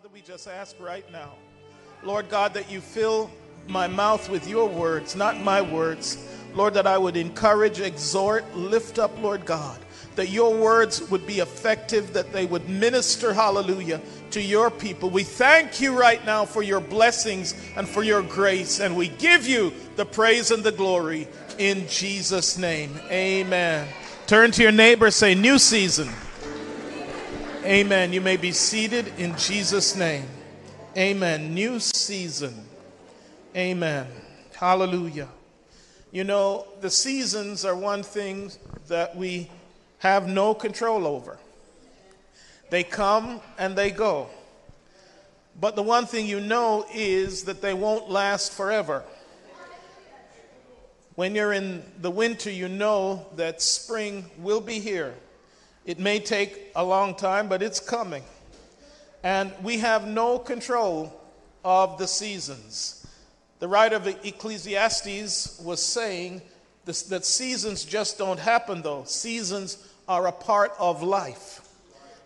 Father, we just ask right now, Lord God, that you fill my mouth with your words, not my words. Lord, that I would encourage, exhort, lift up, Lord God, that your words would be effective, that they would minister, hallelujah, to your people. We thank you right now for your blessings and for your grace, and we give you the praise and the glory in Jesus' name. Amen. Turn to your neighbor, say, New season. Amen. You may be seated in Jesus' name. Amen. New season. Amen. Hallelujah. You know, the seasons are one thing that we have no control over. They come and they go. But the one thing you know is that they won't last forever. When you're in the winter, you know that spring will be here it may take a long time, but it's coming. And we have no control of the seasons. The writer of Ecclesiastes was saying this, that seasons just don't happen, though. Seasons are a part of life.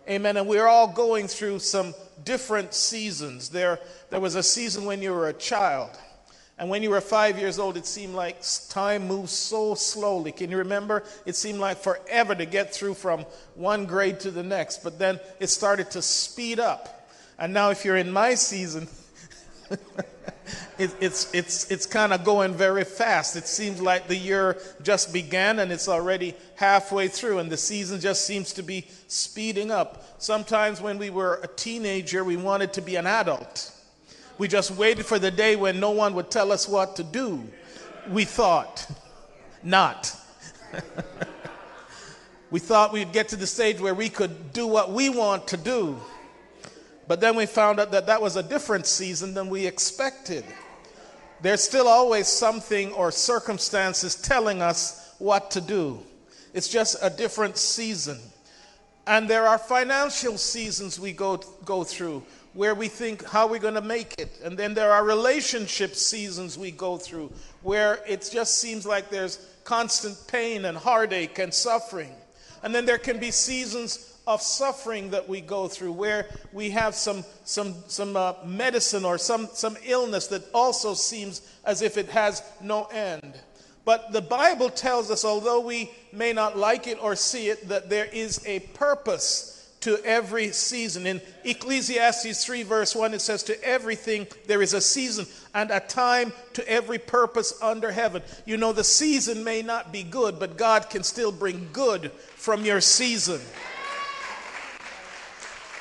Amen. And we're all going through some different seasons. There, there was a season when you were a child. And when you were five years old, it seemed like time moved so slowly. Can you remember? It seemed like forever to get through from one grade to the next. But then it started to speed up. And now, if you're in my season, it, it's, it's, it's kind of going very fast. It seems like the year just began and it's already halfway through, and the season just seems to be speeding up. Sometimes when we were a teenager, we wanted to be an adult. We just waited for the day when no one would tell us what to do. We thought not. we thought we'd get to the stage where we could do what we want to do. But then we found out that that was a different season than we expected. There's still always something or circumstances telling us what to do. It's just a different season. And there are financial seasons we go, go through where we think how we're going to make it. And then there are relationship seasons we go through where it just seems like there's constant pain and heartache and suffering. And then there can be seasons of suffering that we go through where we have some, some, some uh, medicine or some, some illness that also seems as if it has no end. But the Bible tells us, although we may not like it or see it, that there is a purpose to every season. In Ecclesiastes 3, verse 1, it says, To everything there is a season and a time to every purpose under heaven. You know, the season may not be good, but God can still bring good from your season.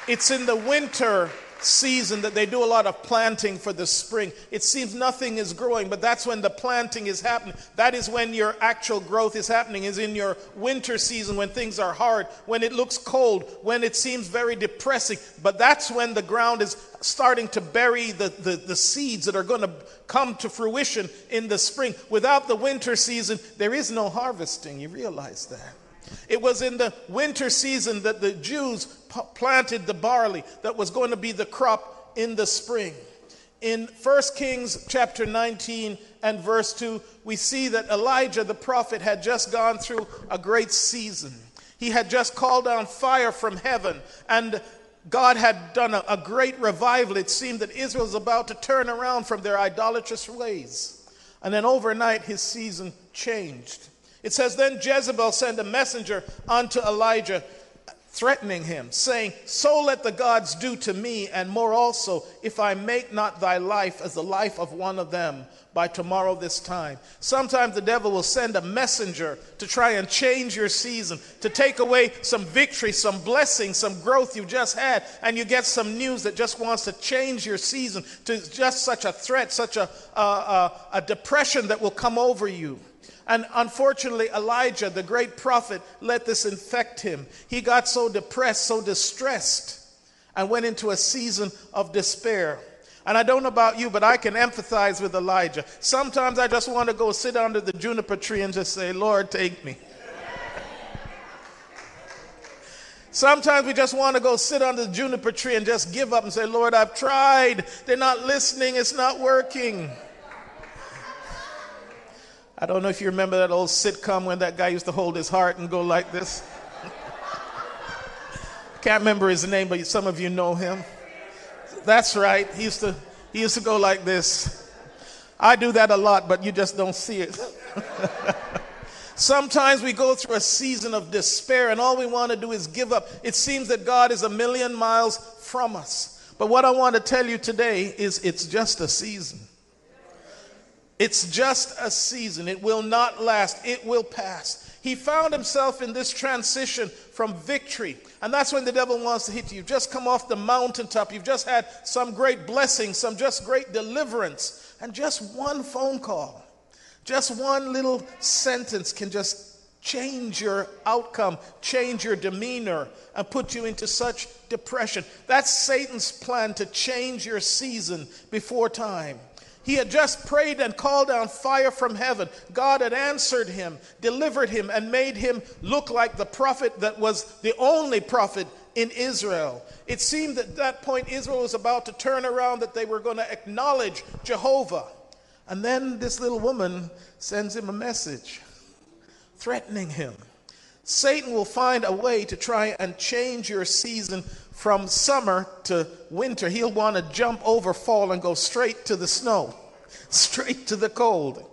It's in the winter season that they do a lot of planting for the spring. It seems nothing is growing, but that's when the planting is happening. That is when your actual growth is happening, is in your winter season when things are hard, when it looks cold, when it seems very depressing. But that's when the ground is starting to bury the, the, the seeds that are going to come to fruition in the spring. Without the winter season, there is no harvesting. You realize that. It was in the winter season that the Jews planted the barley that was going to be the crop in the spring. In 1 Kings chapter 19 and verse 2, we see that Elijah the prophet had just gone through a great season. He had just called down fire from heaven, and God had done a, a great revival. It seemed that Israel was about to turn around from their idolatrous ways. And then overnight, his season changed. It says, Then Jezebel sent a messenger unto Elijah, threatening him, saying, So let the gods do to me, and more also, if I make not thy life as the life of one of them by tomorrow this time. Sometimes the devil will send a messenger to try and change your season, to take away some victory, some blessing, some growth you just had, and you get some news that just wants to change your season to just such a threat, such a, a, a, a depression that will come over you. And unfortunately, Elijah, the great prophet, let this infect him. He got so depressed, so distressed, and went into a season of despair. And I don't know about you, but I can empathize with Elijah. Sometimes I just want to go sit under the juniper tree and just say, Lord, take me. Sometimes we just want to go sit under the juniper tree and just give up and say, Lord, I've tried. They're not listening. It's not working. I don't know if you remember that old sitcom when that guy used to hold his heart and go like this. Can't remember his name, but some of you know him. That's right. He used to, he used to go like this. I do that a lot, but you just don't see it. Sometimes we go through a season of despair and all we want to do is give up. It seems that God is a million miles from us. But what I want to tell you today is it's just a season. It's just a season. It will not last, it will pass. He found himself in this transition from victory. And that's when the devil wants to hit you. You've just come off the mountaintop. You've just had some great blessing, some just great deliverance. And just one phone call, just one little sentence can just change your outcome, change your demeanor, and put you into such depression. That's Satan's plan to change your season before time. He had just prayed and called down fire from heaven. God had answered him, delivered him, and made him look like the prophet that was the only prophet in Israel. It seemed at that point Israel was about to turn around, that they were going to acknowledge Jehovah. And then this little woman sends him a message threatening him. Satan will find a way to try and change your season from summer to winter. He'll want to jump over fall and go straight to the snow, straight to the cold.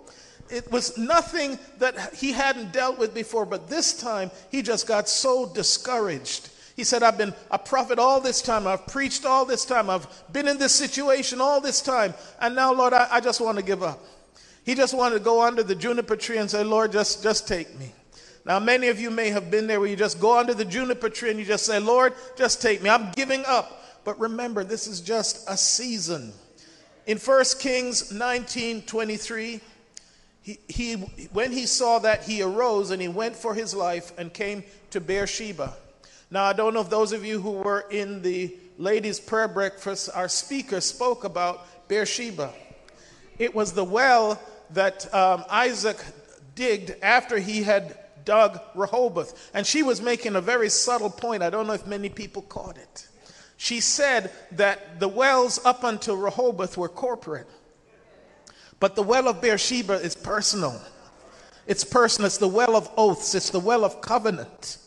It was nothing that he hadn't dealt with before, but this time he just got so discouraged. He said, I've been a prophet all this time. I've preached all this time. I've been in this situation all this time. And now, Lord, I, I just want to give up. He just wanted to go under the juniper tree and say, Lord, just, just take me. Now, many of you may have been there where you just go under the juniper tree and you just say, Lord, just take me. I'm giving up. But remember, this is just a season. In 1 Kings 19 23, he, he, when he saw that, he arose and he went for his life and came to Beersheba. Now, I don't know if those of you who were in the ladies' prayer breakfast, our speaker spoke about Beersheba. It was the well that um, Isaac digged after he had dug Rehoboth. And she was making a very subtle point. I don't know if many people caught it. She said that the wells up until Rehoboth were corporate, but the well of Beersheba is personal. It's personal. It's the well of oaths, it's the well of covenant.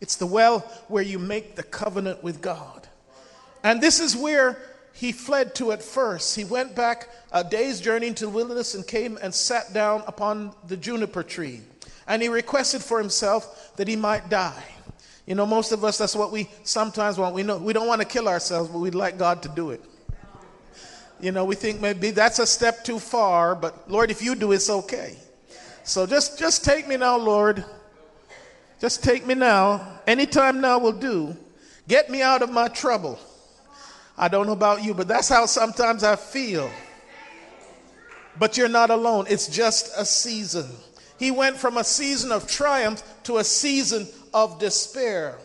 It's the well where you make the covenant with God. And this is where he fled to at first. He went back a day's journey into the wilderness and came and sat down upon the juniper tree. And he requested for himself that he might die. You know, most of us, that's what we sometimes want. We, know, we don't want to kill ourselves, but we'd like God to do it. You know, we think maybe that's a step too far, but Lord, if you do, it's okay. So just, just take me now, Lord. Just take me now. Anytime now will do. Get me out of my trouble. I don't know about you, but that's how sometimes I feel. But you're not alone. It's just a season. He went from a season of triumph to a season of despair.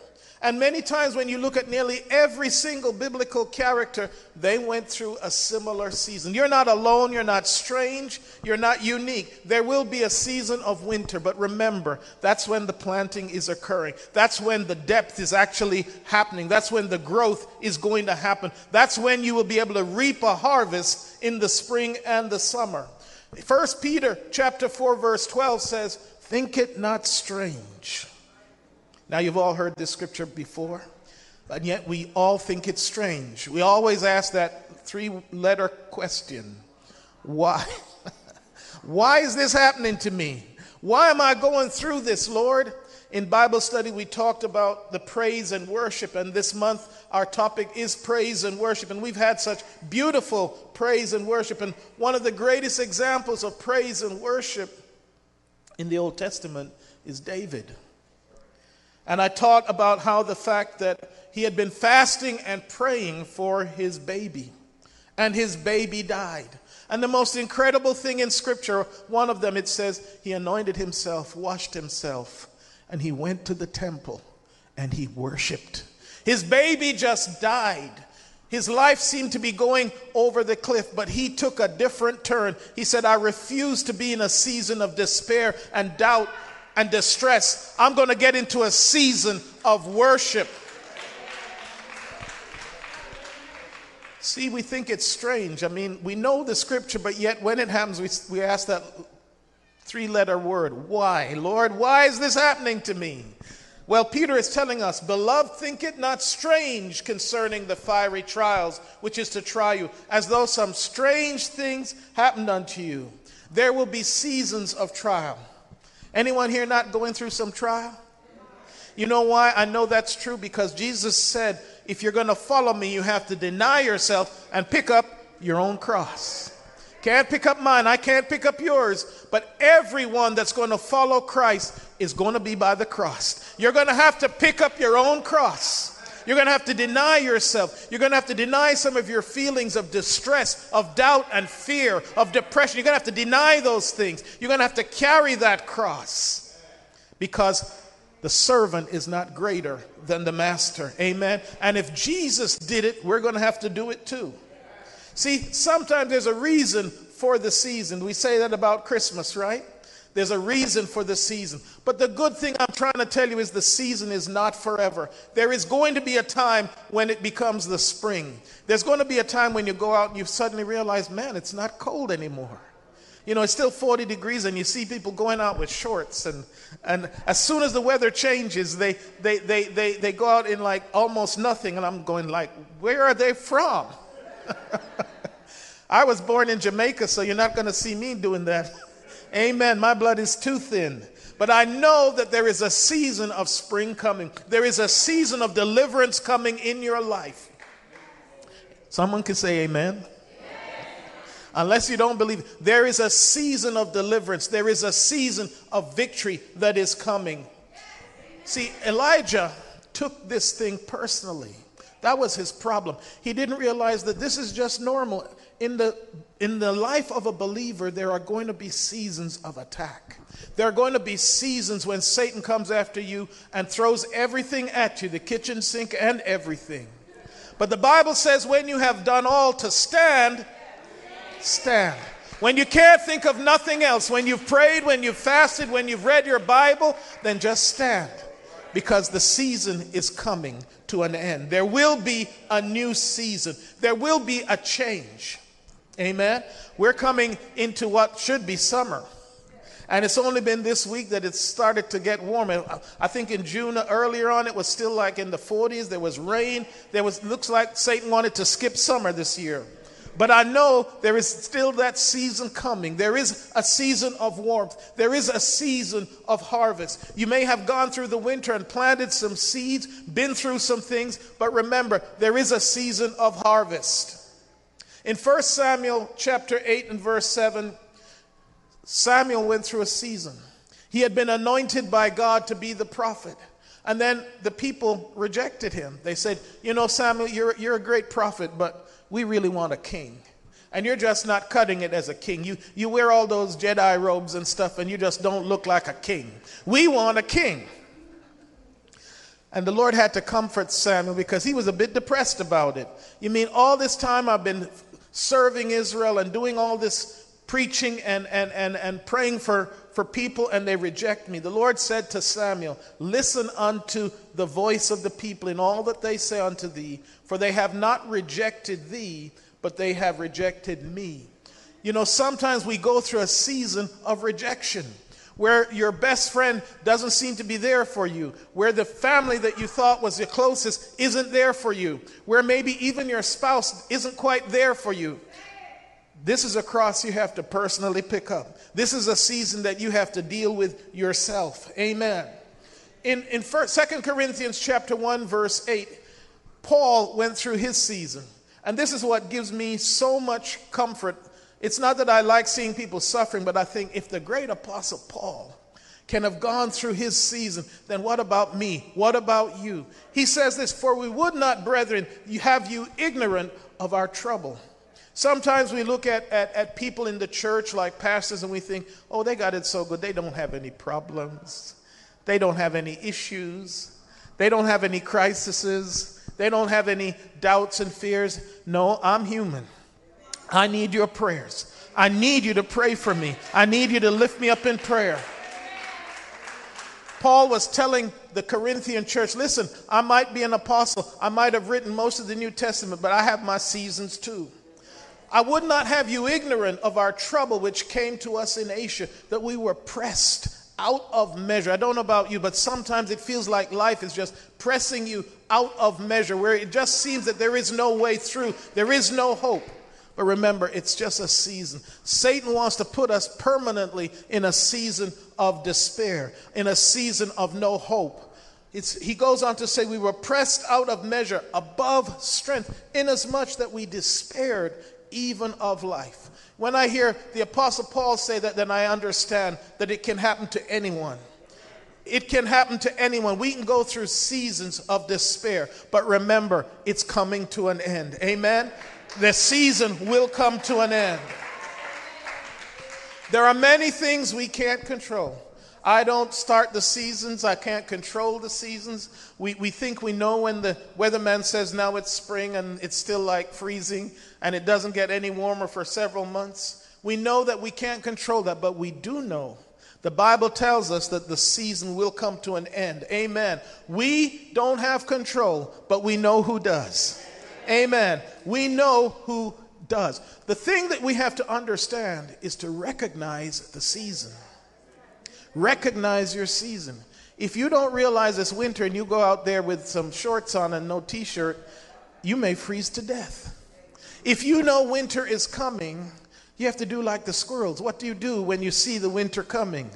And many times, when you look at nearly every single biblical character, they went through a similar season. You're not alone, you're not strange, you're not unique. There will be a season of winter, but remember, that's when the planting is occurring. That's when the depth is actually happening. That's when the growth is going to happen. That's when you will be able to reap a harvest in the spring and the summer. First Peter chapter 4 verse 12 says, "Think it not strange." Now, you've all heard this scripture before, and yet we all think it's strange. We always ask that three letter question Why? Why is this happening to me? Why am I going through this, Lord? In Bible study, we talked about the praise and worship, and this month our topic is praise and worship. And we've had such beautiful praise and worship. And one of the greatest examples of praise and worship in the Old Testament is David. And I taught about how the fact that he had been fasting and praying for his baby, and his baby died. And the most incredible thing in Scripture, one of them, it says, he anointed himself, washed himself, and he went to the temple and he worshiped. His baby just died. His life seemed to be going over the cliff, but he took a different turn. He said, I refuse to be in a season of despair and doubt and distress. I'm going to get into a season of worship. See, we think it's strange. I mean, we know the scripture, but yet when it happens, we, we ask that three letter word why? Lord, why is this happening to me? Well, Peter is telling us, Beloved, think it not strange concerning the fiery trials, which is to try you, as though some strange things happened unto you. There will be seasons of trial. Anyone here not going through some trial? You know why I know that's true? Because Jesus said, if you're going to follow me, you have to deny yourself and pick up your own cross. Can't pick up mine, I can't pick up yours, but everyone that's going to follow Christ is going to be by the cross. You're going to have to pick up your own cross. You're going to have to deny yourself. You're going to have to deny some of your feelings of distress, of doubt and fear, of depression. You're going to have to deny those things. You're going to have to carry that cross because the servant is not greater than the master. Amen. And if Jesus did it, we're going to have to do it too. See, sometimes there's a reason for the season. We say that about Christmas, right? There's a reason for the season. But the good thing I'm trying to tell you is the season is not forever. There is going to be a time when it becomes the spring. There's going to be a time when you go out and you suddenly realize, man, it's not cold anymore. You know, it's still 40 degrees, and you see people going out with shorts. And, and as soon as the weather changes, they, they, they, they, they go out in like almost nothing. And I'm going like, where are they from? I was born in Jamaica, so you're not going to see me doing that. Amen. My blood is too thin. But I know that there is a season of spring coming. There is a season of deliverance coming in your life. Someone can say amen. Unless you don't believe, there is a season of deliverance. There is a season of victory that is coming. See, Elijah took this thing personally. That was his problem. He didn't realize that this is just normal in the, in the life of a believer, there are going to be seasons of attack. There are going to be seasons when Satan comes after you and throws everything at you the kitchen sink and everything. But the Bible says, when you have done all to stand, stand. When you can't think of nothing else, when you've prayed, when you've fasted, when you've read your Bible, then just stand because the season is coming to an end. There will be a new season, there will be a change. Amen. We're coming into what should be summer. And it's only been this week that it started to get warmer. I think in June earlier on, it was still like in the 40s. There was rain. There was looks like Satan wanted to skip summer this year. But I know there is still that season coming. There is a season of warmth. There is a season of harvest. You may have gone through the winter and planted some seeds, been through some things, but remember, there is a season of harvest. In 1 Samuel chapter 8 and verse 7, Samuel went through a season. He had been anointed by God to be the prophet. And then the people rejected him. They said, You know, Samuel, you're, you're a great prophet, but we really want a king. And you're just not cutting it as a king. You, you wear all those Jedi robes and stuff, and you just don't look like a king. We want a king. And the Lord had to comfort Samuel because he was a bit depressed about it. You mean all this time I've been serving Israel and doing all this preaching and, and, and, and praying for, for people, and they reject me. The Lord said to Samuel, Listen unto the voice of the people in all that they say unto thee, for they have not rejected thee, but they have rejected me. You know, sometimes we go through a season of rejection where your best friend doesn't seem to be there for you, where the family that you thought was the closest isn't there for you, where maybe even your spouse isn't quite there for you. This is a cross you have to personally pick up. This is a season that you have to deal with yourself. Amen. In, in 2 Corinthians chapter 1, verse 8, Paul went through his season. And this is what gives me so much comfort it's not that I like seeing people suffering, but I think if the great apostle Paul can have gone through his season, then what about me? What about you? He says this For we would not, brethren, have you ignorant of our trouble. Sometimes we look at, at, at people in the church like pastors and we think, oh, they got it so good. They don't have any problems. They don't have any issues. They don't have any crises. They don't have any doubts and fears. No, I'm human. I need your prayers. I need you to pray for me. I need you to lift me up in prayer. Paul was telling the Corinthian church listen, I might be an apostle. I might have written most of the New Testament, but I have my seasons too. I would not have you ignorant of our trouble which came to us in Asia, that we were pressed out of measure. I don't know about you, but sometimes it feels like life is just pressing you out of measure, where it just seems that there is no way through, there is no hope. But remember, it's just a season. Satan wants to put us permanently in a season of despair, in a season of no hope. It's, he goes on to say, We were pressed out of measure, above strength, inasmuch that we despaired even of life. When I hear the Apostle Paul say that, then I understand that it can happen to anyone. It can happen to anyone. We can go through seasons of despair, but remember, it's coming to an end. Amen? The season will come to an end. There are many things we can't control. I don't start the seasons. I can't control the seasons. We, we think we know when the weatherman says now it's spring and it's still like freezing and it doesn't get any warmer for several months. We know that we can't control that, but we do know. The Bible tells us that the season will come to an end. Amen. We don't have control, but we know who does. Amen. We know who does. The thing that we have to understand is to recognize the season. Recognize your season. If you don't realize it's winter and you go out there with some shorts on and no t shirt, you may freeze to death. If you know winter is coming, you have to do like the squirrels. What do you do when you see the winter coming?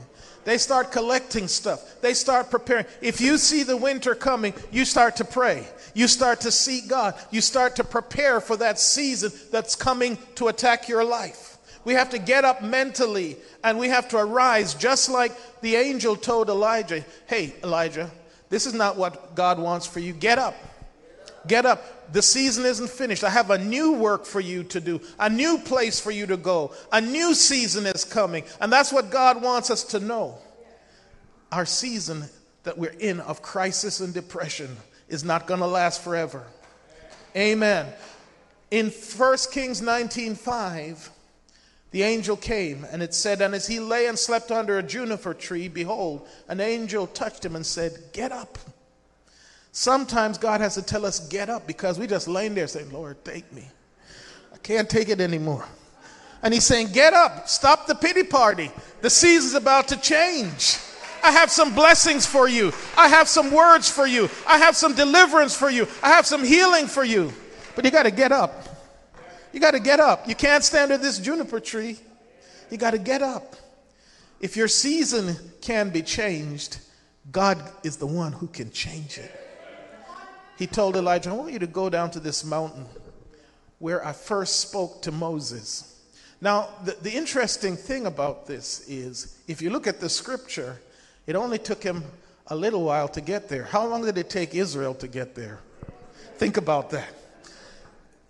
They start collecting stuff. They start preparing. If you see the winter coming, you start to pray. You start to seek God. You start to prepare for that season that's coming to attack your life. We have to get up mentally and we have to arise, just like the angel told Elijah Hey, Elijah, this is not what God wants for you. Get up. Get up. The season isn't finished. I have a new work for you to do, a new place for you to go. A new season is coming. And that's what God wants us to know. Our season that we're in of crisis and depression is not going to last forever. Amen. In 1 Kings 19:5, the angel came, and it said, And as he lay and slept under a juniper tree, behold, an angel touched him and said, Get up. Sometimes God has to tell us, Get up, because we just laying there saying, Lord, take me. I can't take it anymore. And he's saying, Get up, stop the pity party. The season's about to change. I have some blessings for you. I have some words for you. I have some deliverance for you. I have some healing for you. But you got to get up. You got to get up. You can't stand under this juniper tree. You got to get up. If your season can be changed, God is the one who can change it. He told Elijah, I want you to go down to this mountain where I first spoke to Moses. Now, the, the interesting thing about this is if you look at the scripture, it only took him a little while to get there. How long did it take Israel to get there? Think about that.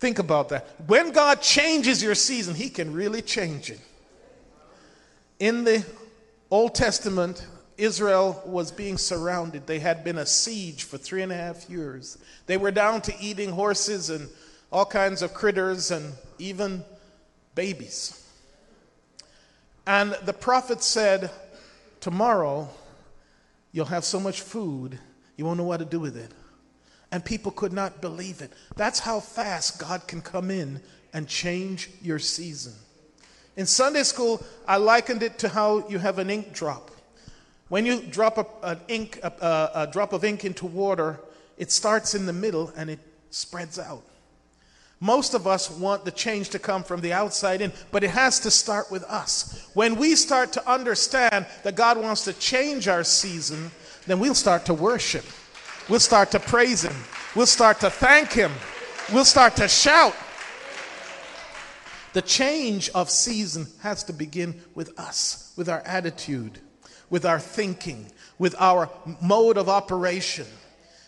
Think about that. When God changes your season, He can really change it. In the Old Testament, Israel was being surrounded. They had been a siege for three and a half years. They were down to eating horses and all kinds of critters and even babies. And the prophet said, Tomorrow you'll have so much food, you won't know what to do with it and people could not believe it. That's how fast God can come in and change your season. In Sunday school, I likened it to how you have an ink drop. When you drop a, an ink, a, a drop of ink into water, it starts in the middle and it spreads out. Most of us want the change to come from the outside in, but it has to start with us. When we start to understand that God wants to change our season, then we'll start to worship. We'll start to praise Him. We'll start to thank Him. We'll start to shout. The change of season has to begin with us, with our attitude, with our thinking, with our mode of operation.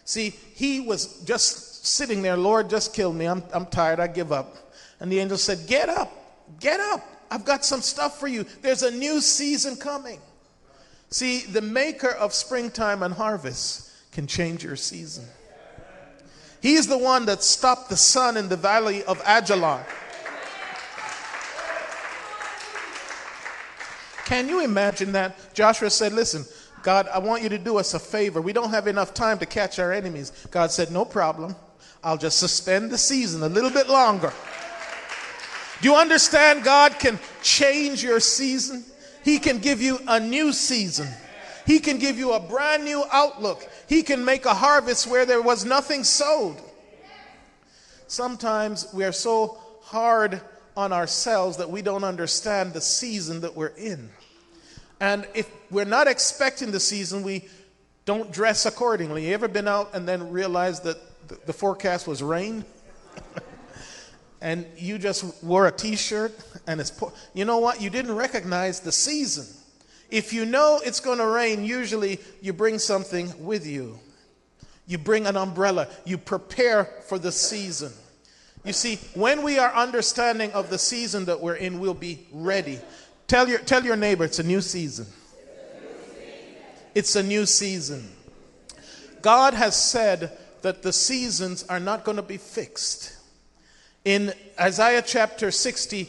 See, he was just sitting there, Lord, just kill me. I'm, I'm tired. I give up. And the angel said, Get up, get up. I've got some stuff for you. There's a new season coming. See, the maker of springtime and harvest can change your season. He is the one that stopped the sun in the valley of Ajalon. Can you imagine that? Joshua said, Listen, God, I want you to do us a favor. We don't have enough time to catch our enemies. God said, No problem. I'll just suspend the season a little bit longer. Do you understand? God can change your season, He can give you a new season. He can give you a brand new outlook. He can make a harvest where there was nothing sowed. Sometimes we are so hard on ourselves that we don't understand the season that we're in. And if we're not expecting the season, we don't dress accordingly. You ever been out and then realized that the forecast was rain? and you just wore a t-shirt and it's poor. you know what you didn't recognize the season if you know it's going to rain usually you bring something with you you bring an umbrella you prepare for the season you see when we are understanding of the season that we're in we'll be ready tell your tell your neighbor it's a new season it's a new season god has said that the seasons are not going to be fixed in Isaiah chapter 60,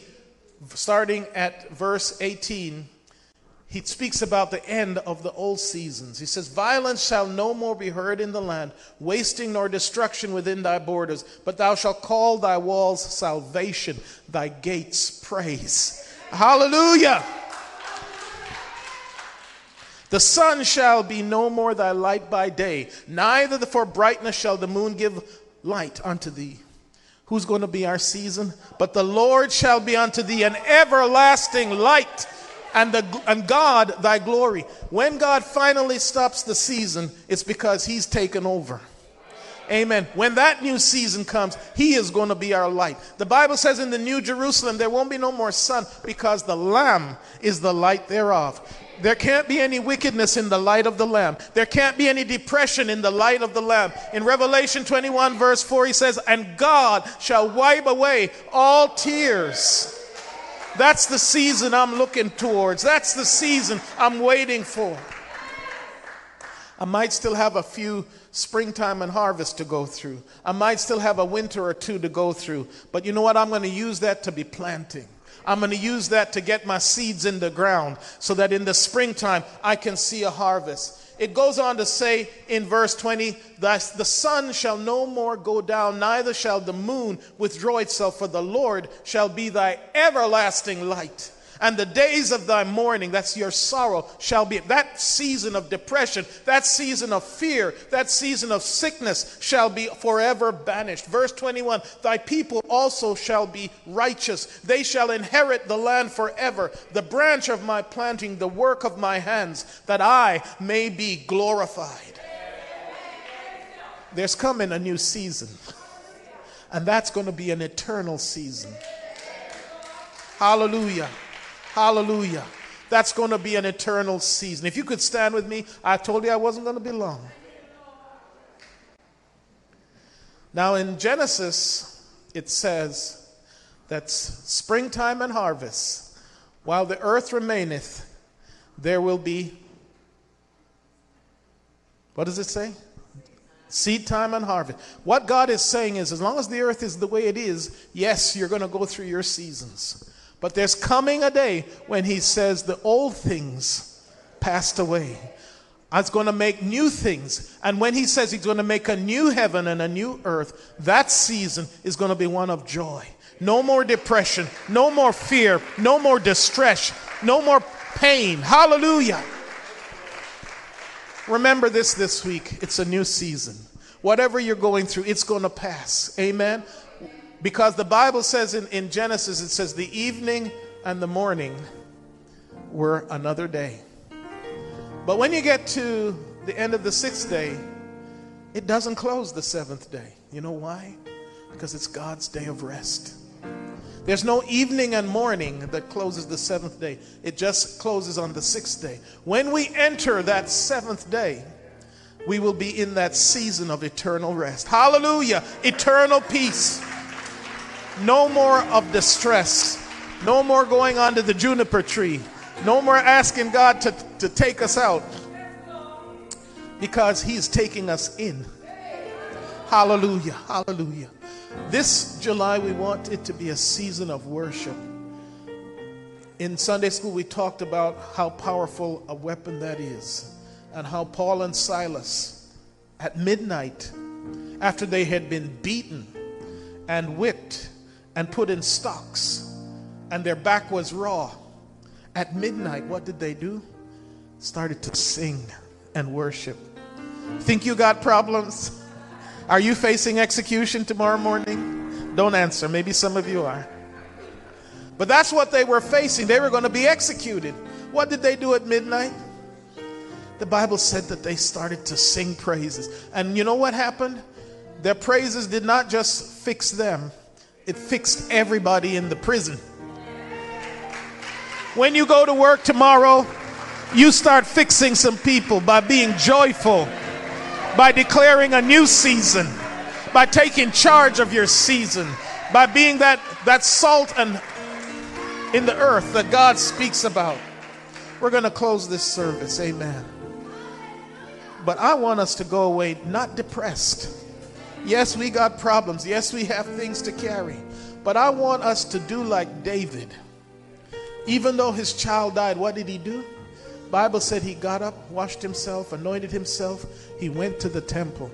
starting at verse 18, he speaks about the end of the old seasons. He says, Violence shall no more be heard in the land, wasting nor destruction within thy borders, but thou shalt call thy walls salvation, thy gates praise. Hallelujah! The sun shall be no more thy light by day, neither for brightness shall the moon give light unto thee. Who's going to be our season? But the Lord shall be unto thee an everlasting light and, the, and God thy glory. When God finally stops the season, it's because he's taken over. Amen. When that new season comes, He is going to be our light. The Bible says in the New Jerusalem, there won't be no more sun because the Lamb is the light thereof. There can't be any wickedness in the light of the Lamb. There can't be any depression in the light of the Lamb. In Revelation 21, verse 4, he says, And God shall wipe away all tears. That's the season I'm looking towards. That's the season I'm waiting for. I might still have a few springtime and harvest to go through. I might still have a winter or two to go through. But you know what? I'm going to use that to be planting. I'm going to use that to get my seeds in the ground so that in the springtime I can see a harvest. It goes on to say in verse 20, "Thus the sun shall no more go down, neither shall the moon withdraw itself, for the Lord shall be thy everlasting light and the days of thy mourning, that's your sorrow, shall be that season of depression, that season of fear, that season of sickness shall be forever banished. Verse 21 Thy people also shall be righteous, they shall inherit the land forever, the branch of my planting, the work of my hands, that I may be glorified. There's coming a new season, and that's going to be an eternal season. Hallelujah. Hallelujah. That's going to be an eternal season. If you could stand with me, I told you I wasn't going to be long. Now, in Genesis, it says that springtime and harvest, while the earth remaineth, there will be, what does it say? Seed time and harvest. What God is saying is, as long as the earth is the way it is, yes, you're going to go through your seasons. But there's coming a day when he says the old things passed away. I was going to make new things. And when he says he's going to make a new heaven and a new earth, that season is going to be one of joy. No more depression, no more fear, no more distress, no more pain. Hallelujah. Remember this this week. It's a new season. Whatever you're going through, it's going to pass. Amen. Because the Bible says in, in Genesis, it says, the evening and the morning were another day. But when you get to the end of the sixth day, it doesn't close the seventh day. You know why? Because it's God's day of rest. There's no evening and morning that closes the seventh day, it just closes on the sixth day. When we enter that seventh day, we will be in that season of eternal rest. Hallelujah! Eternal peace. No more of distress. No more going under the juniper tree. No more asking God to, to take us out because He's taking us in. Hallelujah. Hallelujah. This July, we want it to be a season of worship. In Sunday school, we talked about how powerful a weapon that is, and how Paul and Silas, at midnight, after they had been beaten and whipped and put in stocks, and their back was raw. At midnight, what did they do? started to sing and worship. Think you got problems? Are you facing execution tomorrow morning? Don't answer. Maybe some of you are. But that's what they were facing. They were going to be executed. What did they do at midnight? The Bible said that they started to sing praises. And you know what happened? Their praises did not just fix them, it fixed everybody in the prison. When you go to work tomorrow, you start fixing some people by being joyful, by declaring a new season, by taking charge of your season, by being that, that salt and in the earth that God speaks about. We're going to close this service. Amen. But I want us to go away not depressed. Yes, we got problems. Yes, we have things to carry. But I want us to do like David. Even though his child died, what did he do? Bible said he got up, washed himself, anointed himself. He went to the temple.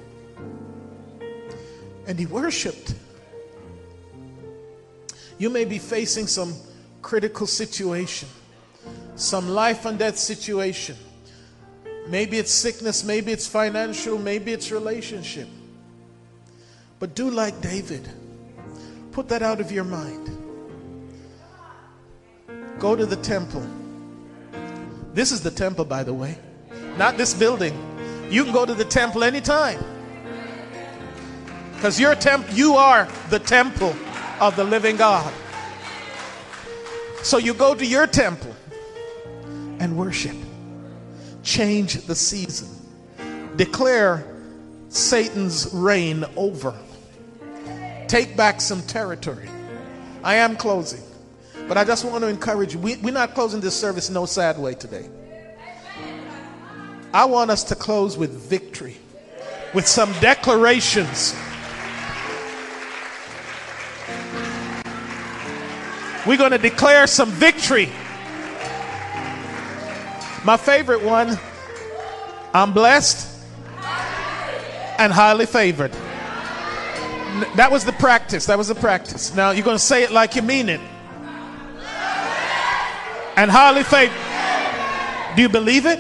And he worshiped. You may be facing some critical situation, some life and death situation. Maybe it's sickness, maybe it's financial, maybe it's relationship. But do like David. Put that out of your mind. Go to the temple. This is the temple, by the way, not this building. You can go to the temple anytime. Because your temp- you are the temple of the living God. So you go to your temple and worship. Change the season. Declare Satan's reign over. Take back some territory. I am closing. But I just want to encourage you. We, we're not closing this service no sad way today. I want us to close with victory, with some declarations. We're going to declare some victory. My favorite one I'm blessed and highly favored. That was the practice. That was the practice. Now you're going to say it like you mean it and highly favored. Do you believe it?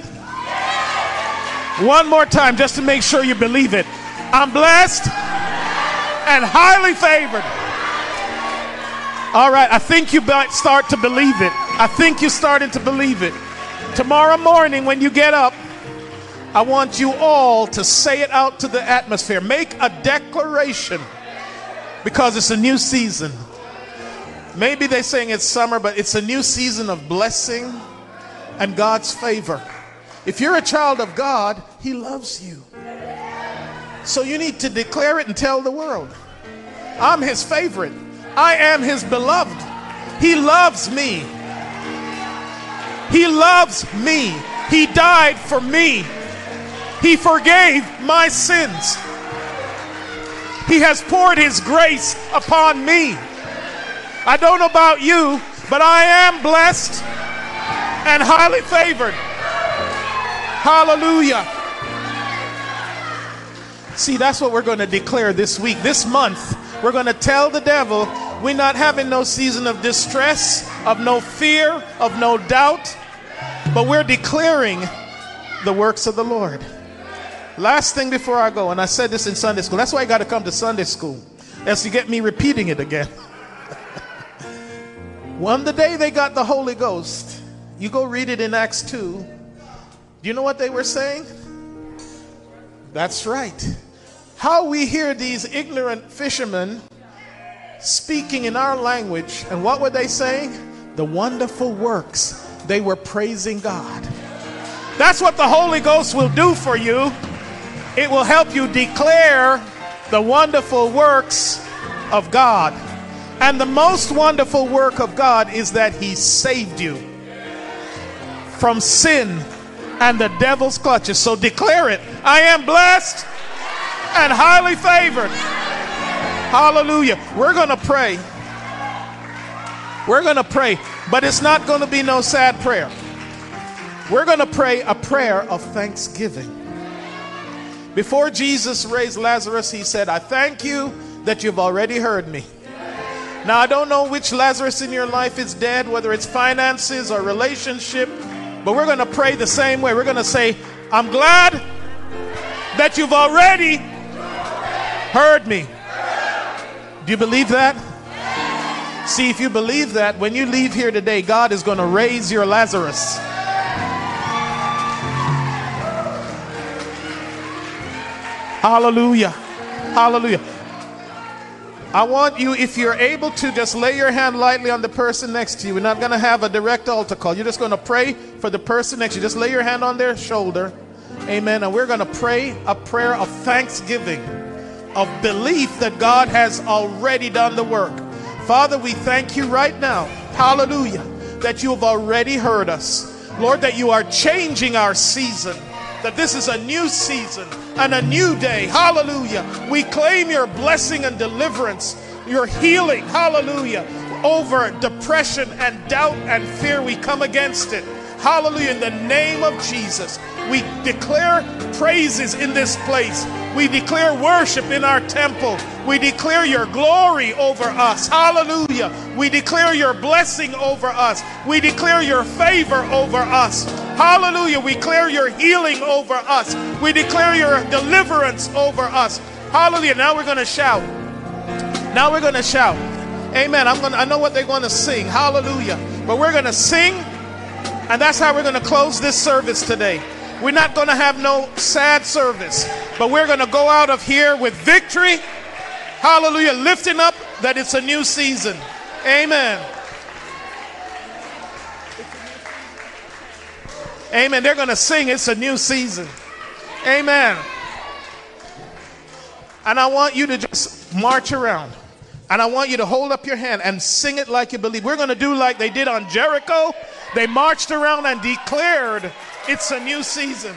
One more time, just to make sure you believe it. I'm blessed and highly favored. All right, I think you might start to believe it. I think you're starting to believe it. Tomorrow morning, when you get up, I want you all to say it out to the atmosphere. Make a declaration because it's a new season. Maybe they're saying it's summer, but it's a new season of blessing and God's favor. If you're a child of God, He loves you. So you need to declare it and tell the world I'm His favorite, I am His beloved. He loves me. He loves me. He died for me. He forgave my sins. He has poured His grace upon me. I don't know about you, but I am blessed and highly favored. Hallelujah. See, that's what we're going to declare this week. This month, we're going to tell the devil we're not having no season of distress, of no fear, of no doubt, but we're declaring the works of the Lord. Last thing before I go, and I said this in Sunday school. That's why I got to come to Sunday school. That's to get me repeating it again. One the day they got the Holy Ghost, you go read it in Acts 2. Do you know what they were saying? That's right. How we hear these ignorant fishermen speaking in our language, and what were they saying? The wonderful works. They were praising God. That's what the Holy Ghost will do for you. It will help you declare the wonderful works of God. And the most wonderful work of God is that He saved you from sin and the devil's clutches. So declare it I am blessed and highly favored. Hallelujah. We're going to pray. We're going to pray, but it's not going to be no sad prayer. We're going to pray a prayer of thanksgiving. Before Jesus raised Lazarus, he said, I thank you that you've already heard me. Now, I don't know which Lazarus in your life is dead, whether it's finances or relationship, But we're going to pray the same way. We're going to say, I'm glad that you've already heard me. Do you believe that? See, if you believe that, when you leave here today, God is going to raise your Lazarus. Hallelujah. Hallelujah. I want you, if you're able to, just lay your hand lightly on the person next to you. We're not going to have a direct altar call. You're just going to pray for the person next to you. Just lay your hand on their shoulder. Amen. And we're going to pray a prayer of thanksgiving, of belief that God has already done the work. Father, we thank you right now. Hallelujah. That you have already heard us. Lord, that you are changing our season that this is a new season and a new day. Hallelujah. We claim your blessing and deliverance, your healing. Hallelujah. Over depression and doubt and fear, we come against it. Hallelujah. In the name of Jesus, we declare praises in this place. We declare worship in our temple. We declare your glory over us. Hallelujah. We declare your blessing over us. We declare your favor over us. Hallelujah. We declare your healing over us. We declare your deliverance over us. Hallelujah. Now we're going to shout. Now we're going to shout. Amen. I'm going I know what they're going to sing. Hallelujah. But we're going to sing and that's how we're going to close this service today. We're not going to have no sad service, but we're going to go out of here with victory. Hallelujah. Lifting up that it's a new season. Amen. Amen. They're going to sing it's a new season. Amen. And I want you to just march around. And I want you to hold up your hand and sing it like you believe. We're going to do like they did on Jericho. They marched around and declared it's a new season.